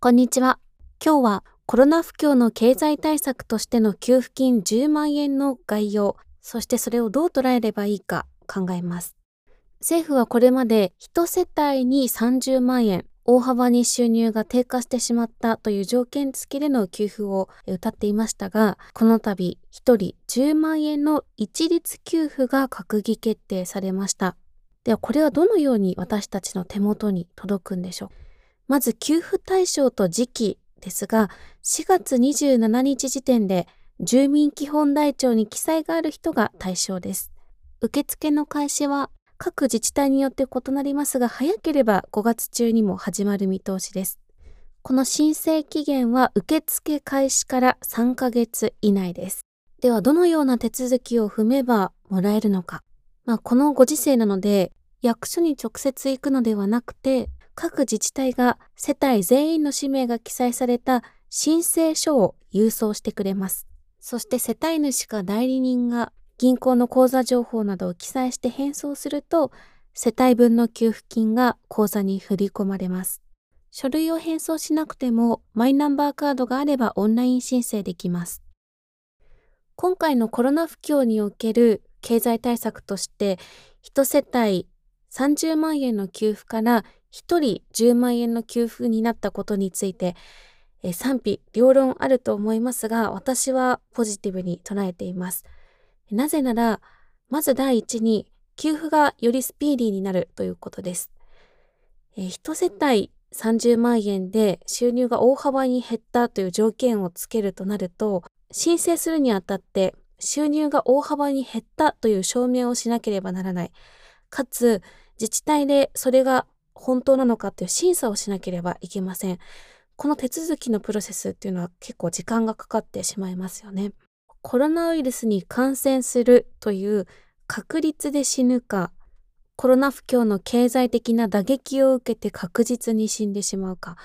こんにちは。今日はコロナ不況の経済対策としての給付金10万円の概要、そしてそれをどう捉えればいいか考えます。政府はこれまで1世帯に30万円、大幅に収入が低下してしまったという条件付きでの給付を謳っていましたが、この度1人10万円の一律給付が閣議決定されました。ではこれはどのように私たちの手元に届くんでしょう？まず給付対象と時期ですが、4月27日時点で住民基本台帳に記載がある人が対象です。受付の開始は各自治体によって異なりますが、早ければ5月中にも始まる見通しです。この申請期限は受付開始から3ヶ月以内です。では、どのような手続きを踏めばもらえるのか。まあ、このご時世なので、役所に直接行くのではなくて、各自治体が世帯全員の氏名が記載された申請書を郵送してくれます。そして世帯主か代理人が銀行の口座情報などを記載して返送すると、世帯分の給付金が口座に振り込まれます。書類を返送しなくてもマイナンバーカードがあればオンライン申請できます。今回のコロナ不況における経済対策として、1世帯30万円の給付から1人10万円の給付になったことについて、え賛否両論あると思いますが、私はポジティブに捉えています。なぜなら、まず第一に、給付がよりスピーディーになるということです。え1世帯30万円で収入が大幅に減ったという条件をつけるとなると、申請するにあたって収入が大幅に減ったという証明をしなければならない。かつ、自治体でそれが本当なのかっていう審査をしなければいけません。この手続きのプロセスっていうのは結構時間がかかってしまいますよね。コロナウイルスに感染するという確率で死ぬか、コロナ不況の経済的な打撃を受けて確実に死んでしまうか、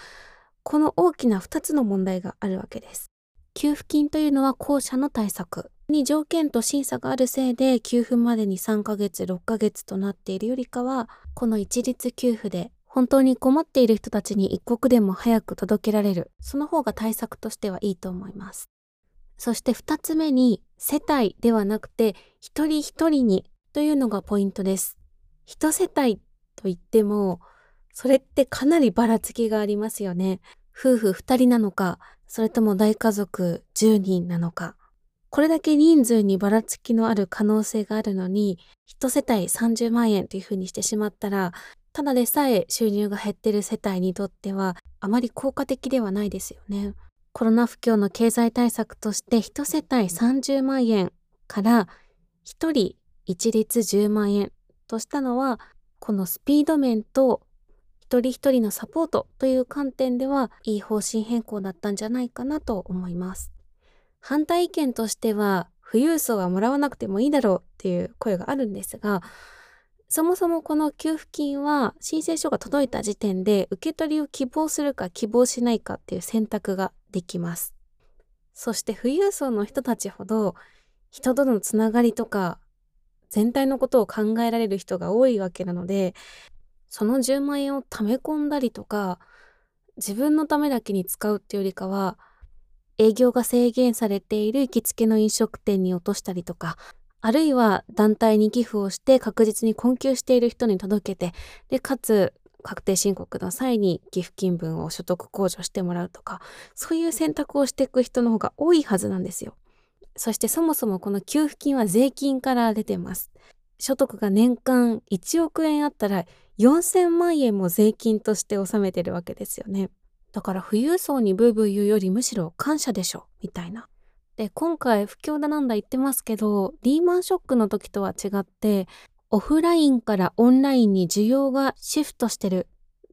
この大きな2つの問題があるわけです。給付金というのは後者の対策に条件と審査があるせいで給付までに3ヶ月6ヶ月となっているよりかはこの一律給付で本当に困っている人たちに一刻でも早く届けられる。その方が対策としてはいいと思います。そして2つ目に世帯ではなくて一人一人にというのがポイントです。一世帯といってもそれってかなりばらつきがありますよね。夫婦2人なのかそれとも大家族10人なのか。これだけ人数にばらつきのある可能性があるのに、一世帯30万円というふうにしてしまったら、ただでさえ収入が減ってる世帯にとっては、あまり効果的ではないですよね。コロナ不況の経済対策として一世帯30万円から一人一律10万円としたのは、このスピード面と一人一人のサポートという観点ではいい方針変更だったんじゃないかなと思います。反対意見としては、富裕層はもらわなくてもいいだろうっていう声があるんですが、そもそもこの給付金は申請書が届いた時点で受け取りを希望するか希望しないかっていう選択ができます。そして富裕層の人たちほど人とのつながりとか全体のことを考えられる人が多いわけなので、その10万円を貯め込んだりとか自分のためだけに使うっていうよりかは営業が制限されている行きつけの飲食店に落としたりとか、あるいは団体に寄付をして確実に困窮している人に届けて、で、かつ確定申告の際に寄付金分を所得控除してもらうとか、そういう選択をしていく人の方が多いはずなんですよ。そしてそもそもこの給付金は税金から出てます。所得が年間1億円あったら4000万円も税金として納めてるわけですよね。だから富裕層にブーブー言うよりむしろ感謝でしょ、みたいな。で、今回不況だなんだ言ってますけど、リーマンショックの時とは違って、オフラインからオンラインに需要がシフトしてる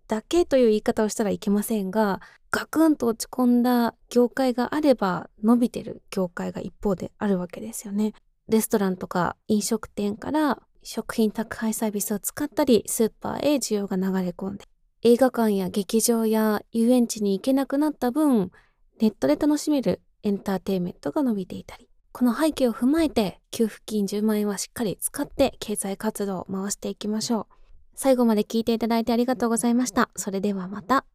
だけという言い方をしたらいけませんが、ガクンと落ち込んだ業界があれば伸びてる業界が一方であるわけですよね。レストランとか飲食店から食品宅配サービスを使ったり、スーパーへ需要が流れ込んで、映画館や劇場や遊園地に行けなくなった分、ネットで楽しめるエンターテインメントが伸びていたり、この背景を踏まえて、給付金10万円はしっかり使って経済活動を回していきましょう。最後まで聞いていただいてありがとうございました。それではまた。